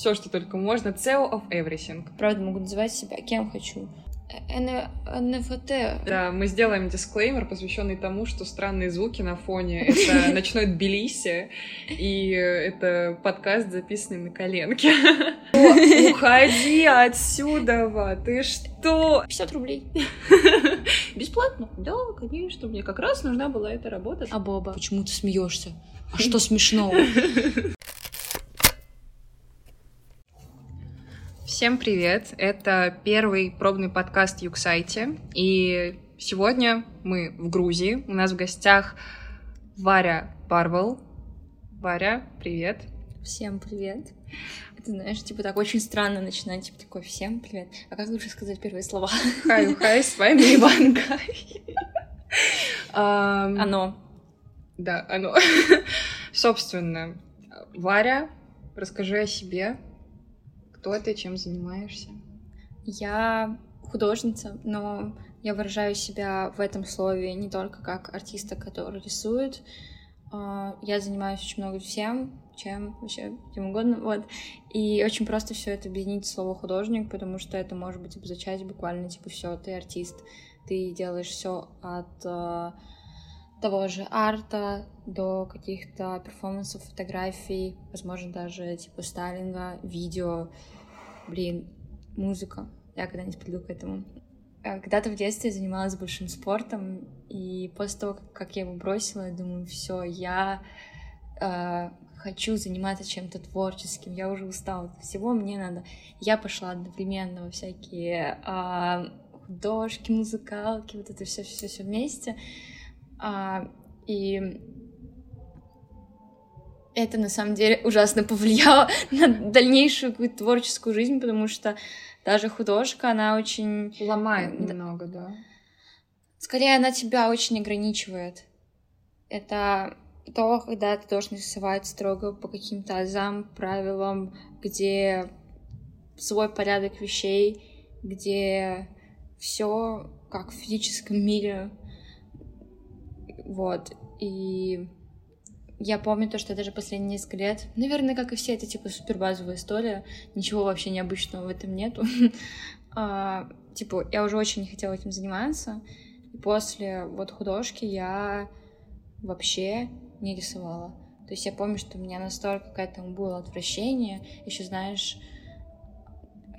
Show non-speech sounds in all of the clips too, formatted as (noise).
все, что только можно. CEO of everything. Правда, могу называть себя кем хочу. НФТ. Да, мы сделаем дисклеймер, посвященный тому, что странные звуки на фоне — это (laughs) ночной Тбилиси, и это подкаст, записанный на коленке. (laughs) Уходи отсюда, ты что? 50 рублей. (laughs) Бесплатно? Да, конечно, мне как раз нужна была эта работа. А Боба? Почему ты смеешься? А что смешного? Всем привет! Это первый пробный подкаст Юксайте. И сегодня мы в Грузии. У нас в гостях Варя Парвел. Варя, привет! Всем привет! Это, знаешь, типа так очень странно начинать, типа такой, всем привет. А как лучше сказать первые слова? Хай, хай, с вами (laughs) Иван Оно. Да, оно. (laughs) Собственно, Варя, расскажи о себе, кто ты, чем занимаешься? Я художница, но я выражаю себя в этом слове не только как артиста, который рисует. А, я занимаюсь очень много всем, чем вообще чем угодно, вот. И очень просто все это объединить в слово художник, потому что это может быть обозначать буквально типа все, ты артист, ты делаешь все от uh, того же арта до каких-то перформансов, фотографий, возможно, даже типа стайлинга, видео. Блин, музыка. Я когда-нибудь приду к этому. Э, когда-то в детстве занималась большим спортом, и после того, как я его бросила, я думаю, все, я э, хочу заниматься чем-то творческим, я уже устала от всего, мне надо. Я пошла одновременно во всякие э, художки, музыкалки, вот это все, все, все вместе. А, и это на самом деле (laughs) ужасно повлияло (laughs) на дальнейшую какую-то творческую жизнь, потому что даже художка, она очень... Ломает немного, да. Скорее, она тебя очень ограничивает. Это то, когда ты должен рисовать строго по каким-то азам, правилам, где свой порядок вещей, где все как в физическом мире вот. И я помню то, что даже последние несколько лет, наверное, как и все, это типа супер базовая история, ничего вообще необычного в этом нету. (laughs) а, типа, я уже очень не хотела этим заниматься, и после вот художки я вообще не рисовала. То есть я помню, что у меня настолько к этому было отвращение, еще знаешь,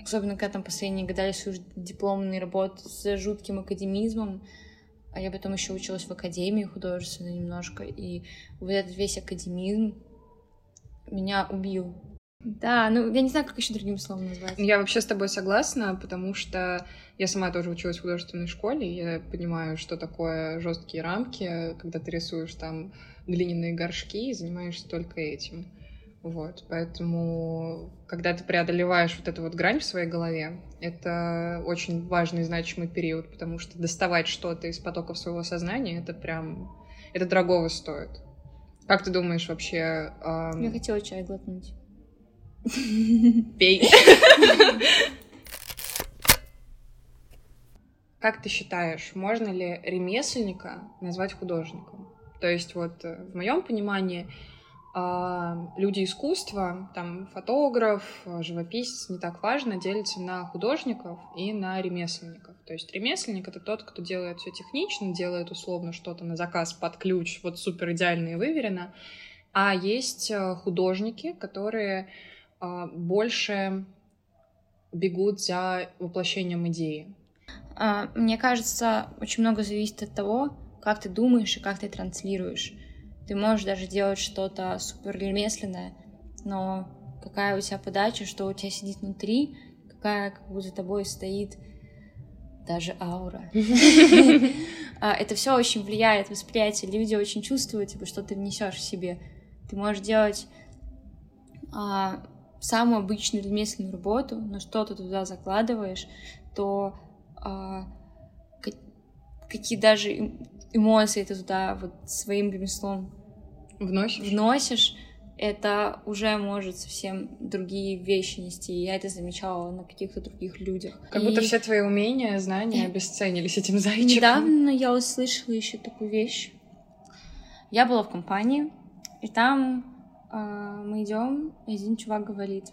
особенно когда там последние года рисуешь дипломные работы с жутким академизмом, а я потом еще училась в академии художественной немножко, и вот этот весь академизм меня убил. Да, ну я не знаю, как еще другим словом назвать. Я вообще с тобой согласна, потому что я сама тоже училась в художественной школе, и я понимаю, что такое жесткие рамки, когда ты рисуешь там глиняные горшки и занимаешься только этим. Вот, поэтому, когда ты преодолеваешь вот эту вот грань в своей голове, это очень важный, значимый период, потому что доставать что-то из потоков своего сознания, это прям, это дорогого стоит. Как ты думаешь вообще? Эм... Я хотела чай глотнуть. (laughs) Пей. Как ты считаешь, можно ли ремесленника назвать художником? То есть вот э, в моем понимании люди искусства, там фотограф, живописец, не так важно, делятся на художников и на ремесленников. То есть ремесленник — это тот, кто делает все технично, делает условно что-то на заказ под ключ, вот супер идеально и выверено. А есть э, художники, которые а, больше бегут за воплощением идеи. А, мне кажется, очень много зависит от того, как ты думаешь и как ты транслируешь. Ты можешь даже делать что-то супер ремесленное, но какая у тебя подача, что у тебя сидит внутри, какая как бы за тобой стоит даже аура. (laughs) (laughs) А, это все очень влияет восприятие. Люди очень чувствуют, типа, что ты внесешь в себе. Ты можешь делать а, самую обычную ремесленную работу, но что ты туда закладываешь, то а, какие даже эмоции ты туда вот своим ремеслом вносишь, вносишь это уже может совсем другие вещи нести. Я это замечала на каких-то других людях. Как и... будто все твои умения, знания обесценились этим зайчиком. Недавно я услышала еще такую вещь. Я была в компании, и там э, мы идем, и один чувак говорит,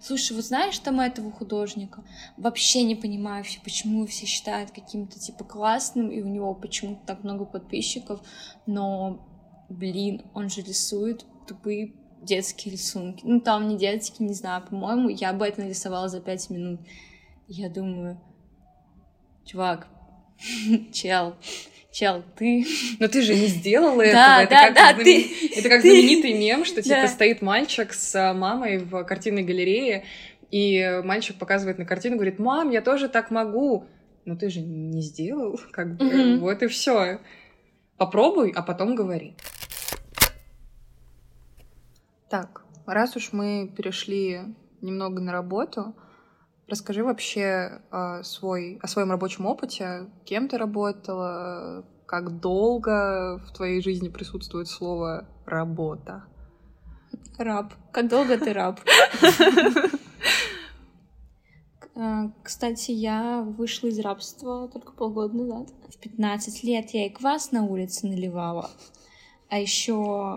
Слушай, вот знаешь там этого художника? Вообще не понимаю, все, почему все считают каким-то типа классным, и у него почему-то так много подписчиков, но, блин, он же рисует тупые детские рисунки. Ну, там не детские, не знаю, по-моему, я бы это нарисовала за пять минут. Я думаю, чувак, (laughs) чел, чел, ты... Но ты же не сделала этого. Да, это да, как да, знамен- ты... Это как ты- знаменитый мем, что типа Да. стоит мальчик с мамой в картинной галерее, и мальчик показывает на картину, говорит, мам, я тоже так могу. Но ты же не сделал, как бы, вот и все. Попробуй, а потом говори. Так, раз уж мы перешли немного на работу, расскажи вообще а, свой, о своем рабочем опыте, кем ты работала, как долго в твоей жизни присутствует слово «работа». Раб. Как долго ты раб? (laughs) А, Кстати, я вышла из рабства только полгода назад. В 15 лет я и квас на улице наливала. А еще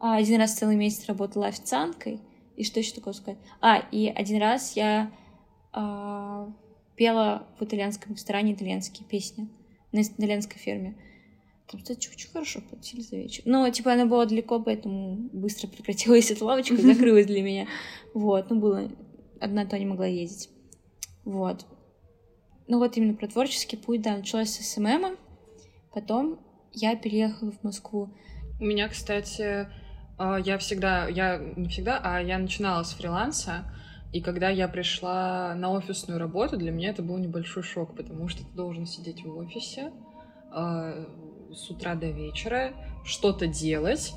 один раз целый месяц работала официанткой. И что еще такое сказать? А, и один раз я а, пела в итальянском ресторане итальянские песни на итальянской ферме. Там, кстати, очень хорошо платили за вечер. Но, типа, она была далеко, поэтому быстро прекратилась эта лавочка (laughs) закрылась для меня. Вот, ну, было... Одна то не могла ездить. Вот. Ну, вот именно про творческий путь, да, началось с СММа. Потом я переехала в Москву. У меня, кстати, а, я всегда, я не всегда, а я начинала с фриланса, и когда я пришла на офисную работу, для меня это был небольшой шок, потому что ты должен сидеть в офисе а, с утра до вечера, что-то делать,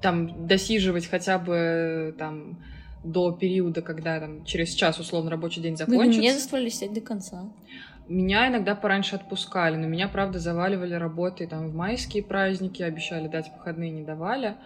там досиживать хотя бы там до периода, когда там через час условно рабочий день закончится. Мне заставили сидеть до конца. Меня иногда пораньше отпускали, но меня, правда, заваливали работой там в майские праздники, обещали дать выходные, не давали.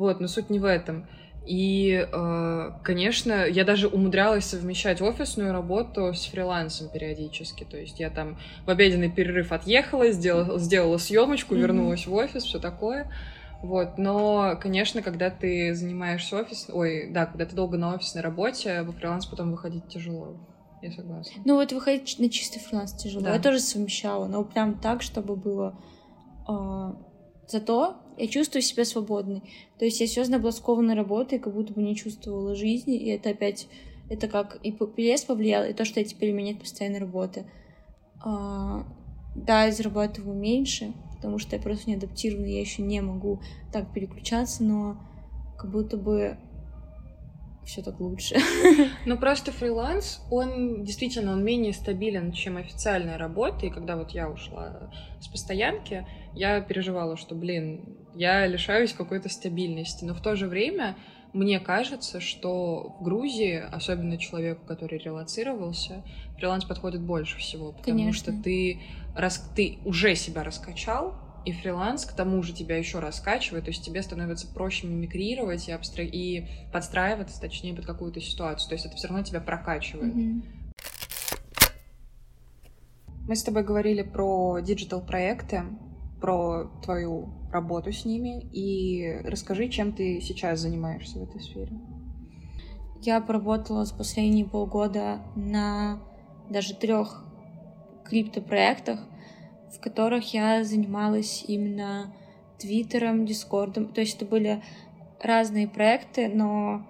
Вот, но суть не в этом. И, э, конечно, я даже умудрялась совмещать офисную работу с фрилансом периодически. То есть я там в обеденный перерыв отъехала, сделала, сделала съемочку, вернулась в офис, все такое. Вот, но, конечно, когда ты занимаешься офис, ой, да, когда ты долго на офисной работе, во фриланс потом выходить тяжело. Я согласна. Ну, вот выходить на чистый фриланс тяжело. Да. Я тоже совмещала, но прям так, чтобы было... а, Зато я чувствую себя свободной. То есть я серьезно была скована работой, как будто бы не чувствовала жизни, и это опять... Это как и переезд повлиял, и то, что я теперь у меня нет постоянной работы. А, Да, я зарабатываю меньше, потому что я просто не адаптирована, я еще не могу так переключаться, но как будто бы все так лучше. (laughs) Ну, просто фриланс, он действительно, он менее стабилен, чем официальная работа. И когда вот я ушла с постоянки, я переживала, что, блин, я лишаюсь какой-то стабильности. Но в то же время мне кажется, что в Грузии, особенно человеку, который релацировался, фриланс подходит больше всего. Потому Конечно. что ты, рас... ты уже себя раскачал, и фриланс к тому же тебя еще раскачивает, то есть тебе становится проще мимикрировать и, абстра... и подстраиваться, точнее, под какую-то ситуацию. То есть это все равно тебя прокачивает. Мгм. Мы с тобой говорили про диджитал-проекты, про твою работу с ними, и расскажи, чем ты сейчас занимаешься в этой сфере. Я поработала за последние полгода на даже трех криптопроектах, в которых я занималась именно Твиттером, Дискордом. То есть это были разные проекты, но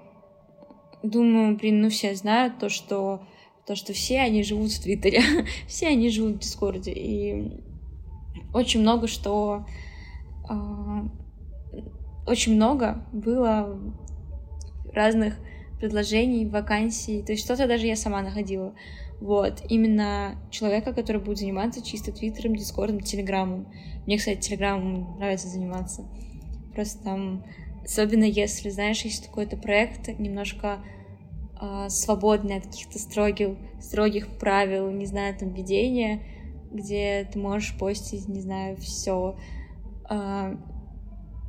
думаю, блин, ну все знают то, что то, что все они живут в Твиттере, (laughs) все они живут в Дискорде. И очень много что... а, очень много было разных предложений, вакансий. То есть что-то даже я сама находила. Вот. Именно человека, который будет заниматься чисто Твиттером, Дискордом, Телеграмом. Мне, кстати, Телеграмом нравится заниматься. Просто там... Особенно если, знаешь, есть какой-то проект немножко а, свободный от каких-то строгих, строгих правил, не знаю, там, ведения, где ты можешь постить, не знаю, все.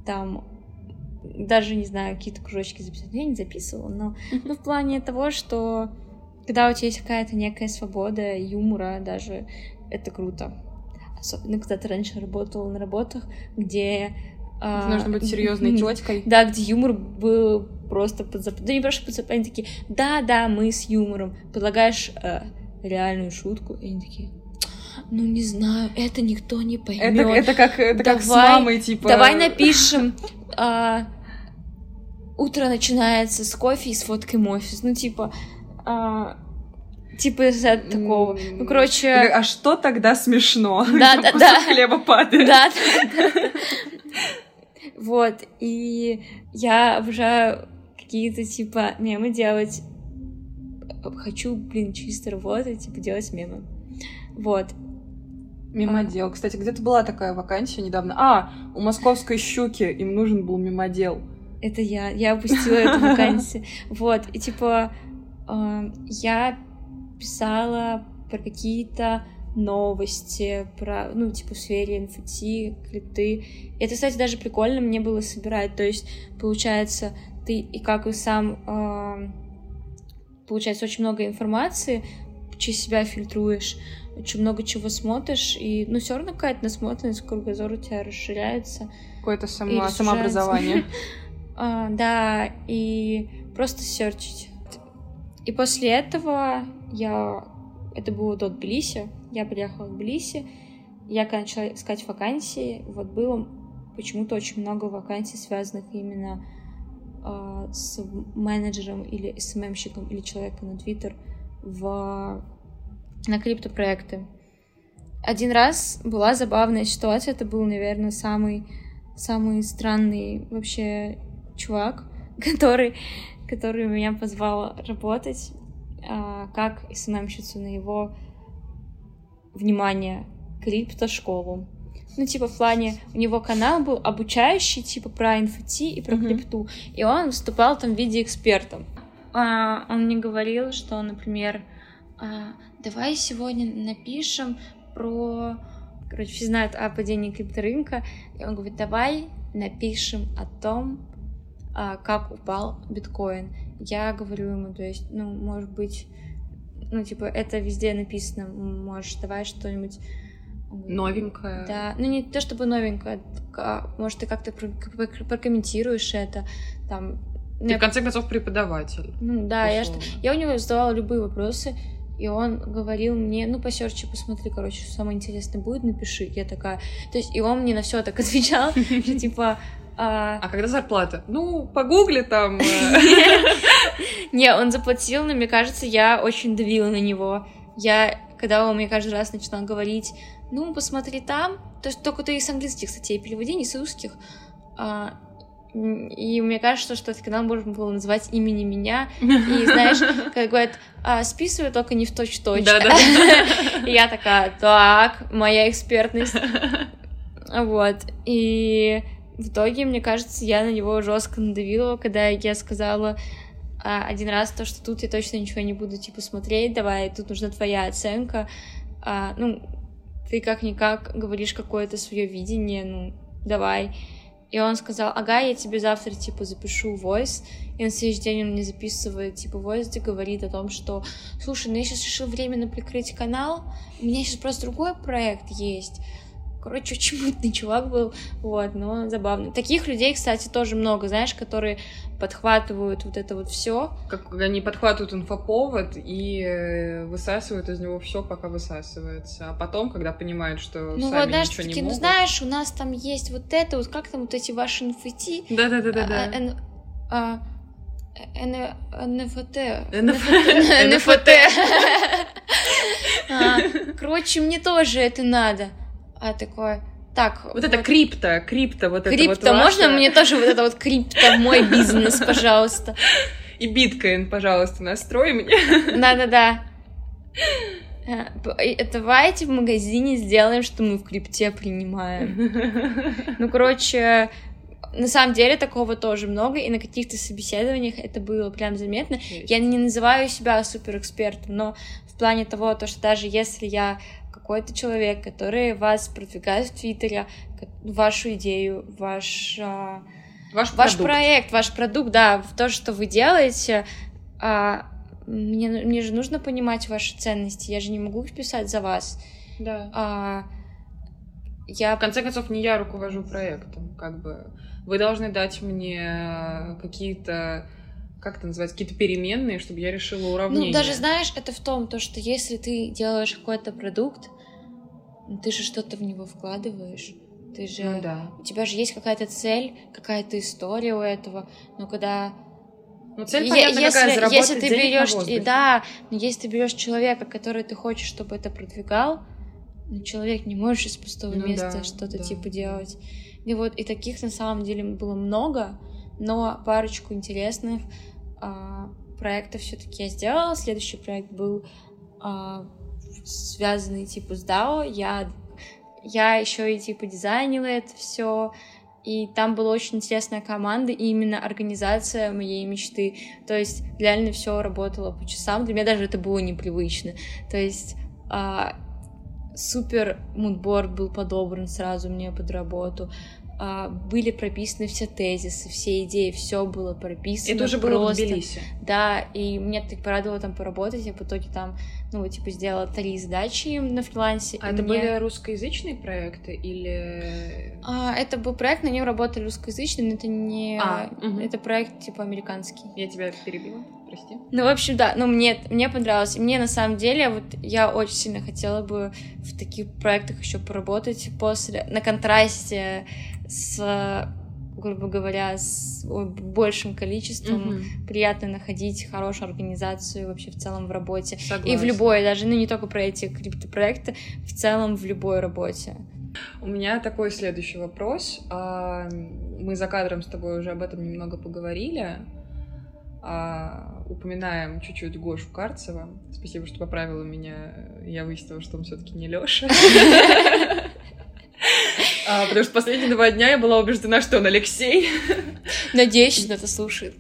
там даже, не знаю, какие-то кружочки записать. Я не записывала, но ну, в плане того, что когда у тебя есть какая-то некая свобода, юмора даже, это круто. Особенно, когда ты раньше работала на работах, где... а, Нужно быть серьезной теткой. Да, где юмор был просто под зап... Да не просто под зап... Они такие, да-да, мы с юмором. Предлагаешь э, реальную шутку, и они такие, ну не знаю, это никто не поймет. Это, это как, это давай, как с мамой, типа. Давай напишем. А, утро начинается с кофе и с фоткой офис. Ну, типа. А, типа из такого. Ну, короче... А что тогда смешно? Да, да, да. хлеба падает. Да, да, да. Вот, и я обожаю какие-то, типа, мемы делать. Хочу, блин, чисто работать, типа, делать мемы. Вот. Мимодел. А. Кстати, где-то была такая вакансия недавно. А, у московской щуки им нужен был мимодел. Это я. Я опустила эту вакансию. Вот. И типа я писала про какие-то новости, про, ну, типа, в сфере клипты. И это, кстати, даже прикольно мне было собирать. То есть, получается, ты и как и сам, получается, очень много информации через себя фильтруешь, очень много чего смотришь, и, ну, все равно какая-то насмотренность, кругозор у тебя расширяется. Какое-то само... самообразование. (laughs) а, да, и просто серчить. И после этого я... Это было до Тбилиси. Я приехала в Тбилиси. Я когда начала искать вакансии, вот было почему-то очень много вакансий, связанных именно э, с менеджером или СММщиком или человеком на Твиттер в на криптопроекты. Один раз была забавная ситуация, это был, наверное, самый, самый странный вообще чувак, (laughs) который, который меня позвал работать а, как СММщицу на его внимание криптошколу. Ну, типа, в плане, у него канал был обучающий, типа, про инфоти и про mm-hmm. крипту. И он выступал там в виде эксперта. А, он мне говорил, что, например, давай сегодня напишем про... Короче, все знают о падении крипторынка. И он говорит, давай напишем о том, а, как упал биткоин. Я говорю ему, то есть, ну, может быть, ну, типа, это везде написано, можешь, давай что-нибудь... Новенькое. Да, ну не то чтобы новенькое, а, может, ты как-то прокомментируешь это, там... Ты, в конце концов, преподаватель. Ну да, я, что, я у него задавала любые вопросы, и он говорил мне, ну, посерчи, посмотри, короче, что самое интересное будет, напиши. Я такая, то есть, и он мне на все так отвечал, (laughs) что типа, а... а когда зарплата? Ну, погугли там. Э. (laughs) Не, он заплатил, но мне кажется, я очень давила на него. Я, когда он мне каждый раз начинал говорить, ну, посмотри там, то есть только ты из английских статей переводи, не с русских. И мне кажется, что этот канал можно было назвать имени меня. И (laughs) знаешь, как говорят, а, списываю только не в точь-точь. Да, да. (laughs) Я такая, так, моя экспертность. (laughs) Вот. И в итоге, мне кажется, я на него жестко надавила, когда я сказала а, один раз то, что тут я точно ничего не буду, типа, смотреть, давай, тут нужна твоя оценка. А, ну, ты как-никак говоришь какое-то свое видение, ну, давай. И он сказал, ага, я тебе завтра, типа, запишу voice. И на следующий день он мне записывает, типа, voice, где говорит о том, что, слушай, ну я сейчас решил временно прикрыть канал, у меня сейчас просто другой проект есть. Короче, очень мутный чувак был, вот, но забавно. Таких людей, кстати, тоже много, знаешь, которые подхватывают вот это вот все. Как они подхватывают инфоповод и э, высасывают из него все, пока высасывается. А потом, когда понимают, что ну, сами вот, знаешь, ничего не ну, могут... знаешь, у нас там есть вот это, вот как там вот эти ваши инфоти. Да-да-да-да. А, НФТ. НФТ. (laughs) А, короче, мне тоже это надо а такое, так. Вот, вот это крипто, крипто, вот крипто, это вот можно ваше... мне тоже вот это вот крипто мой бизнес, пожалуйста? И биткоин, пожалуйста, настрой мне. Да-да-да. Э, давайте в магазине сделаем, что мы в крипте принимаем. Ну, короче, на самом деле такого тоже много, и на каких-то собеседованиях это было прям заметно. Есть. Я не называю себя суперэкспертом, но в плане того, то, что даже если я какой-то человек, который вас продвигает в Твиттере, вашу идею, ваш, а, ваш, ваш проект, ваш продукт, да, то, что вы делаете, а, мне, мне же нужно понимать ваши ценности, я же не могу их писать за вас. Да. А, я... В конце концов, не я руковожу проектом, как бы. Вы должны дать мне какие-то как это называется, какие-то переменные, чтобы я решила уравнение. Ну, даже знаешь, это в том, то, что если ты делаешь какой-то продукт, ты же что-то в него вкладываешь. Ты же, ну, да. у тебя же есть какая-то цель, какая-то история у этого. Но когда ну, цель, понятно, если, какая, если ты берешь, и, да, но если ты берешь человека, который ты хочешь, чтобы это продвигал, ну, человек не можешь из пустого ну, места да, что-то да. типа делать. И вот и таких на самом деле было много, но парочку интересных а, проектов все-таки я сделала. Следующий проект был а, связанный типа с DAO. Я я еще и типа дизайнила это все, и там была очень интересная команда, и именно организация моей мечты. То есть реально все работало по часам. Для меня даже это было непривычно. То есть а, супер мудборд был подобран сразу мне под работу. А, были прописаны все тезисы, все идеи, все было прописано. Это уже просто. было в Тбилиси. Да, и мне так порадовало там поработать. Я в итоге там, ну, типа, сделала три задачи на фрилансе. А это мне... были русскоязычные проекты или... А, это был проект, на нем работали русскоязычные, но это не... А, угу. Это проект, типа, американский. Я тебя перебила? Прости. Ну, в общем, да, ну, мне, мне понравилось. Мне, на самом деле, вот я очень сильно хотела бы в таких проектах еще поработать после, на контрасте с грубо говоря, с большим количеством. Mm-hmm. Приятно находить хорошую организацию вообще в целом в работе. Согласна. И в любой, даже, ну не только про эти криптопроекты, в целом в любой работе. У меня такой следующий вопрос. А, мы за кадром с тобой уже об этом немного поговорили. А, упоминаем чуть-чуть Гошу Карцева. Спасибо, что поправила меня. Я выяснила, что он все-таки не Леша. (laughs) А, потому что последние два дня я была убеждена, что он Алексей. Надеюсь, он это слушает.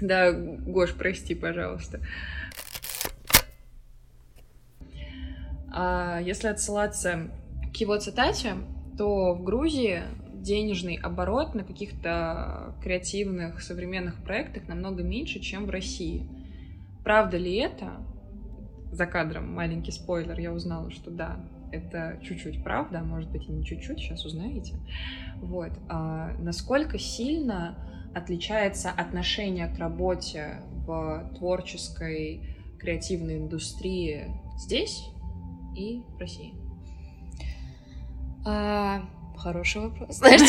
Да, Гош, прости, пожалуйста. А если отсылаться к его цитате, то в Грузии денежный оборот на каких-то креативных современных проектах намного меньше, чем в России. Правда ли это? За кадром маленький спойлер, я узнала, что да, это чуть-чуть правда, а может быть и не чуть-чуть, сейчас узнаете. Вот. А насколько сильно отличается отношение к работе в творческой, креативной индустрии здесь и в России? А, хороший вопрос. (laughs) Знаешь,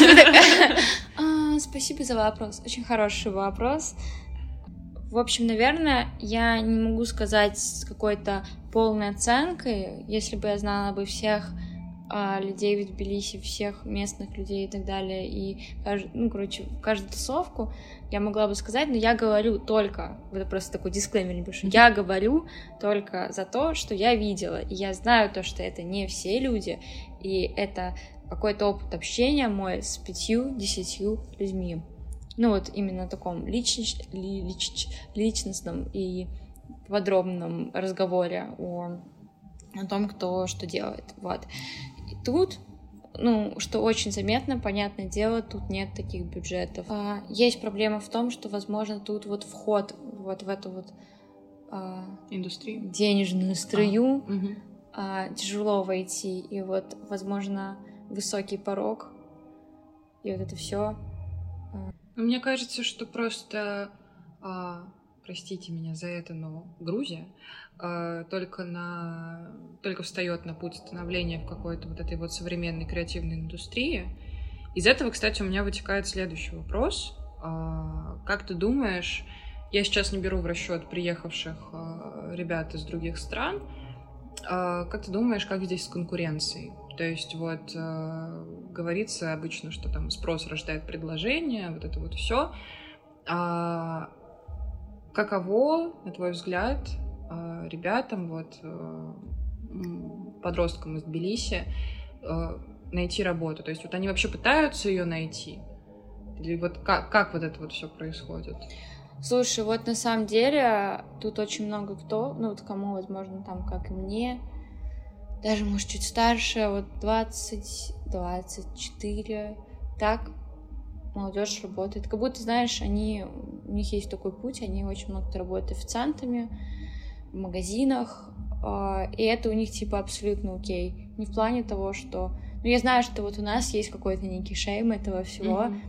а, спасибо за вопрос. Очень хороший вопрос. В общем, наверное, я не могу сказать какой-то полной оценкой, если бы я знала бы всех а, людей в Тбилиси, всех местных людей и так далее, и, ну, короче, каждую тусовку, я могла бы сказать, но я говорю только, это просто такой дисклеймер небольшой, я говорю только за то, что я видела, и я знаю то, что это не все люди, и это какой-то опыт общения мой с пятью-десятью людьми. Ну вот именно таком лич, лич, личностном и подробном разговоре о, о том, кто что делает. Вот. И тут ну, что очень заметно, понятное дело, тут нет таких бюджетов. А, есть проблема в том, что, возможно, тут вот вход вот в эту вот а, индустрию, денежную струю а, угу. а, тяжело войти, и вот, возможно, высокий порог, и вот это все мне кажется, что просто, а, простите меня за это, но Грузия а, только на только встает на путь становления в какой-то вот этой вот современной креативной индустрии. Из этого, кстати, у меня вытекает следующий вопрос. А, как ты думаешь, я сейчас не беру в расчет приехавших а, ребят из других стран, а, как ты думаешь, как здесь с конкуренцией? То есть вот э, говорится обычно, что там спрос рождает предложение, вот это вот все. А каково, на твой взгляд, э, ребятам, вот э, подросткам из Тбилиси э, найти работу? То есть вот они вообще пытаются ее найти? Или вот как, как вот это вот все происходит? Слушай, вот на самом деле тут очень много кто, ну вот кому, возможно, там, как и мне, даже, может, чуть старше, вот 20, 24, так молодежь работает. Как будто, знаешь, они, у них есть такой путь, они очень много работают официантами в магазинах, а, и это у них, типа, абсолютно окей. Не в плане того, что... Ну, я знаю, что вот у нас есть какой-то некий шейм этого всего, mm-hmm.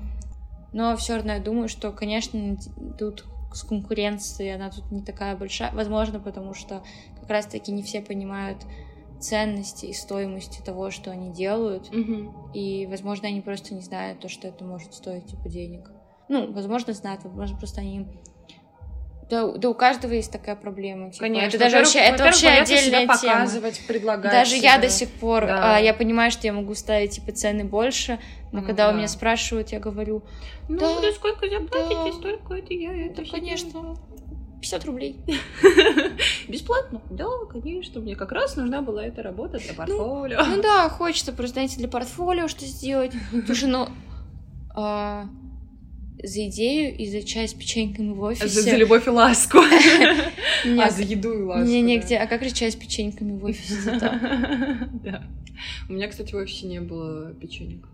но все равно я думаю, что, конечно, тут с конкуренцией, она тут не такая большая. Возможно, потому что как раз-таки не все понимают ценности и стоимости того, что они делают. Мгм. И, возможно, они просто не знают то, что это может стоить, типа, денег. Ну, возможно, знают, возможно, просто они... Да, да у каждого есть такая проблема. Типа, Конечно. Это даже вообще, это вообще боятся себя отдельная тема. показывать, предлагать Даже я себя. до сих пор, Да. а, я понимаю, что я могу ставить, типа, цены больше, но Ну когда у да. меня спрашивают, я говорю, Ну, Да, да сколько заплатите, да. столько это я это да, конечно, 50 рублей. делаю». (laughs) Бесплатно? Да, конечно. Мне как раз нужна была эта работа для портфолио. Ну да, хочется просто, знаете, для портфолио что сделать. Слушай, ну, а, за идею и за чай с печеньками в офисе... За, за любовь и ласку. (laughs) Нет, А, за еду и ласку. не, не, да. где, а как же чай с печеньками в офисе? (laughs) Да. У меня, кстати, в офисе не было печенек.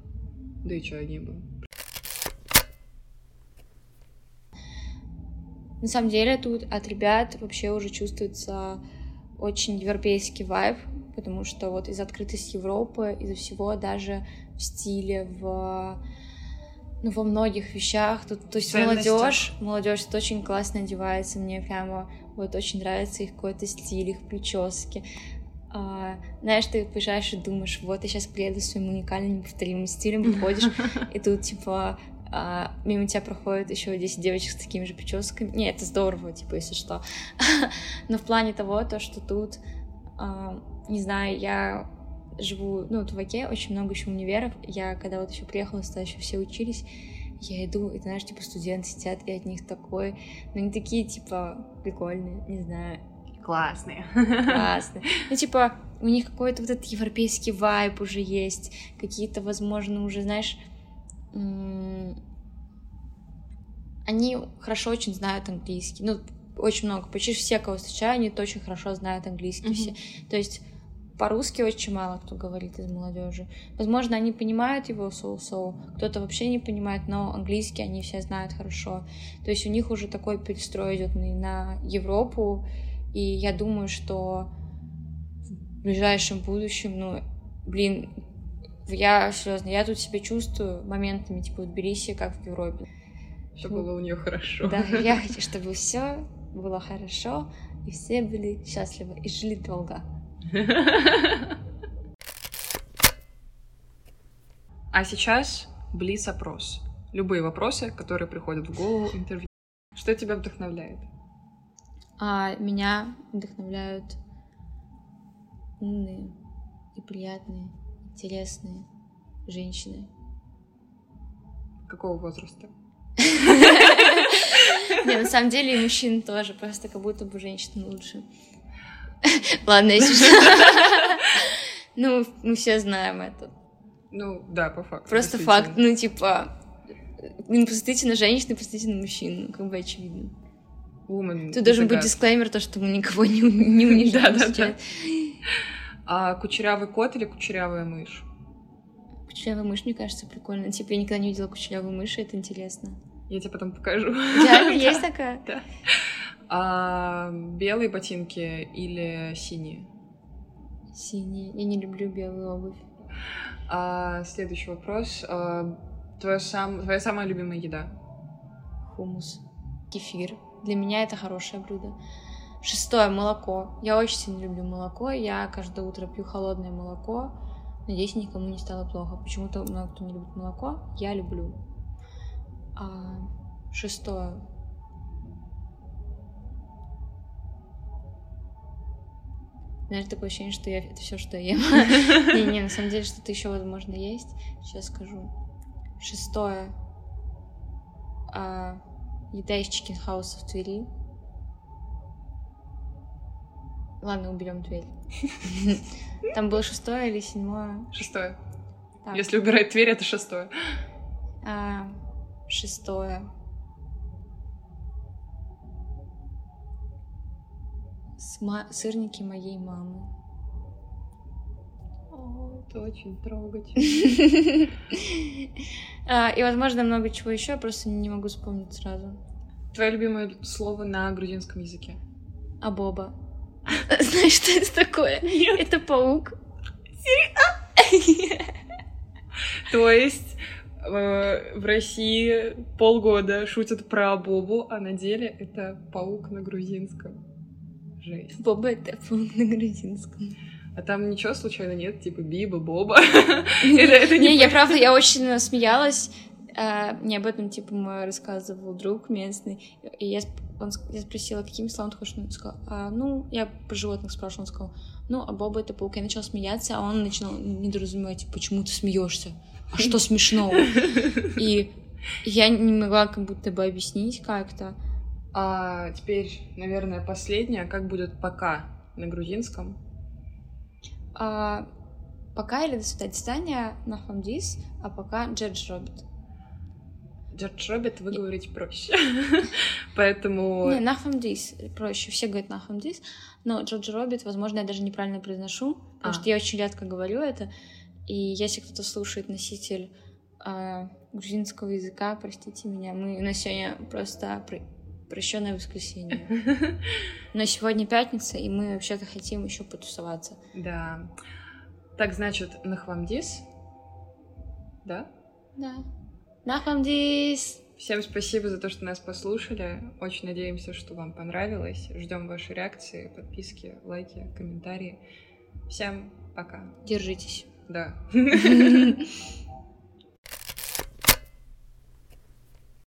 Да и чая не было. На самом деле тут от ребят вообще уже чувствуется очень европейский вайб, потому что вот из открытости Европы, из-за всего даже в стиле, в ну, во многих вещах. Тут, то есть молодежь, молодежь тут очень классно одевается, мне прямо вот очень нравится их какой-то стиль, их прически. А, знаешь, ты приезжаешь и думаешь, вот я сейчас приеду своим уникальным неповторимым стилем, выходишь, (laughs) и тут типа а, мимо тебя проходит еще 10 девочек с такими же прическами. Не, это здорово, типа, если что. (laughs) Но в плане того, то, что тут, а, не знаю, я живу, ну, в Туваке, очень много еще универов. Я, когда вот еще приехала, сюда еще все учились, я иду, и, ты знаешь, типа, студенты сидят, и от них такой, ну, они такие, типа, прикольные, не знаю, Классные. классно. (laughs) Ну, типа, у них какой-то вот этот европейский вайб уже есть, какие-то, возможно, уже, знаешь, они хорошо очень знают английский. Ну, очень много, почти все, кого встречаю, они очень хорошо знают английский Мгм. все. То есть по-русски очень мало кто говорит из молодежи. Возможно, они понимают его соу-соу, кто-то вообще не понимает, но английский они все знают хорошо. То есть у них уже такой перестрой идет на Европу, и я думаю, что в ближайшем будущем, ну, блин, я серьезно, я тут себя чувствую моментами, типа, в Тбилиси, как в Европе. Все было у нее хорошо. Да, я (laughs) хочу, чтобы все было хорошо, и все были счастливы и жили долго. А сейчас блиц-опрос. Любые вопросы, которые приходят в голову интервью. Что тебя вдохновляет? А меня вдохновляют умные и приятные, интересные женщины. Какого возраста? (laughs) Не, на самом деле и мужчин тоже, просто как будто бы женщины лучше. (laughs) Ладно, если что. (laughs) Ну, мы все знаем это. Ну, да, по факту. Просто факт, ну, типа, не посмотрите на женщин, и посмотрите на мужчин, ну, как бы очевидно. Woman Тут должен быть дисклеймер, то, что мы никого не, не унижаем Да-да-да. сейчас. А кучерявый кот или кучерявая мышь? Кучерявая мышь, мне кажется, прикольно. Типа, я никогда не видела кучерявую мышь, это интересно. Я тебе потом покажу. Реально (laughs) есть такая? А, белые ботинки или синие? Синяя. Я не люблю белую обувь. А, следующий вопрос. А, твоя, сам, твоя самая любимая еда? Хумус. Кефир. Для меня это хорошее блюдо. Шестое. Молоко. Я очень сильно люблю молоко. Я каждое утро пью холодное молоко. Надеюсь, никому не стало плохо. Почему-то много кто не любит молоко. Я люблю. А, шестое. Знаешь, такое ощущение, что я это все, что я ем. (laughs) Не-не, на самом деле что-то еще возможно есть. Сейчас скажу. Шестое. А, еда из Chicken House а в Твери. Ладно, уберем Тверь. (laughs) Там было шестое или седьмое? Шестое. Так, Если убирать Тверь, это шестое. а, шестое. Сма- Сырники моей мамы. О, это очень трогательно. (laughs) А, И, возможно, много чего еще, просто не могу вспомнить сразу. Твое любимое слово на грузинском языке? А Боба. (laughs) Знаешь, что это такое? Нет. Это паук. (laughs) То есть э, в России полгода шутят про Бобу, а на деле это паук на грузинском. Жесть. Боба — это паук на грузинском. А там ничего случайно нет, типа Биба, Боба? (laughs) Это Не, я правда, я очень смеялась. А, мне об этом, типа, мой рассказывал друг местный. И я, он, я спросила, какими словами ты хочешь? Он сказал, а, ну, я про животных спрашивала, он сказал, ну, а Боба это паук. Я начала смеяться, а он начал недоразумевать, типа, почему ты смеешься? А что смешного? И я не могла как будто бы объяснить как-то. А теперь, наверное, последнее. Как будет пока на грузинском? А, пока или до свидания на хамдис, а пока джедж робит. Джордж Робит выговорить проще. (laughs) Поэтому... Не, нахамдис проще. Все говорят нахамдис. Но Джордж Робит, возможно, я даже неправильно произношу, потому а. что я очень редко говорю это. И если кто-то слушает носитель э, грузинского языка, простите меня, мы на сегодня просто про... прощенное воскресенье. (laughs) Но сегодня пятница, и мы вообще-то хотим еще потусоваться. Да. Так, значит, нахвамдис? Да? Да. Нахамдис! Всем спасибо за то, что нас послушали. Очень надеемся, что вам понравилось. Ждем ваши реакции, подписки, лайки, комментарии. Всем пока. Держитесь. Да. (laughs)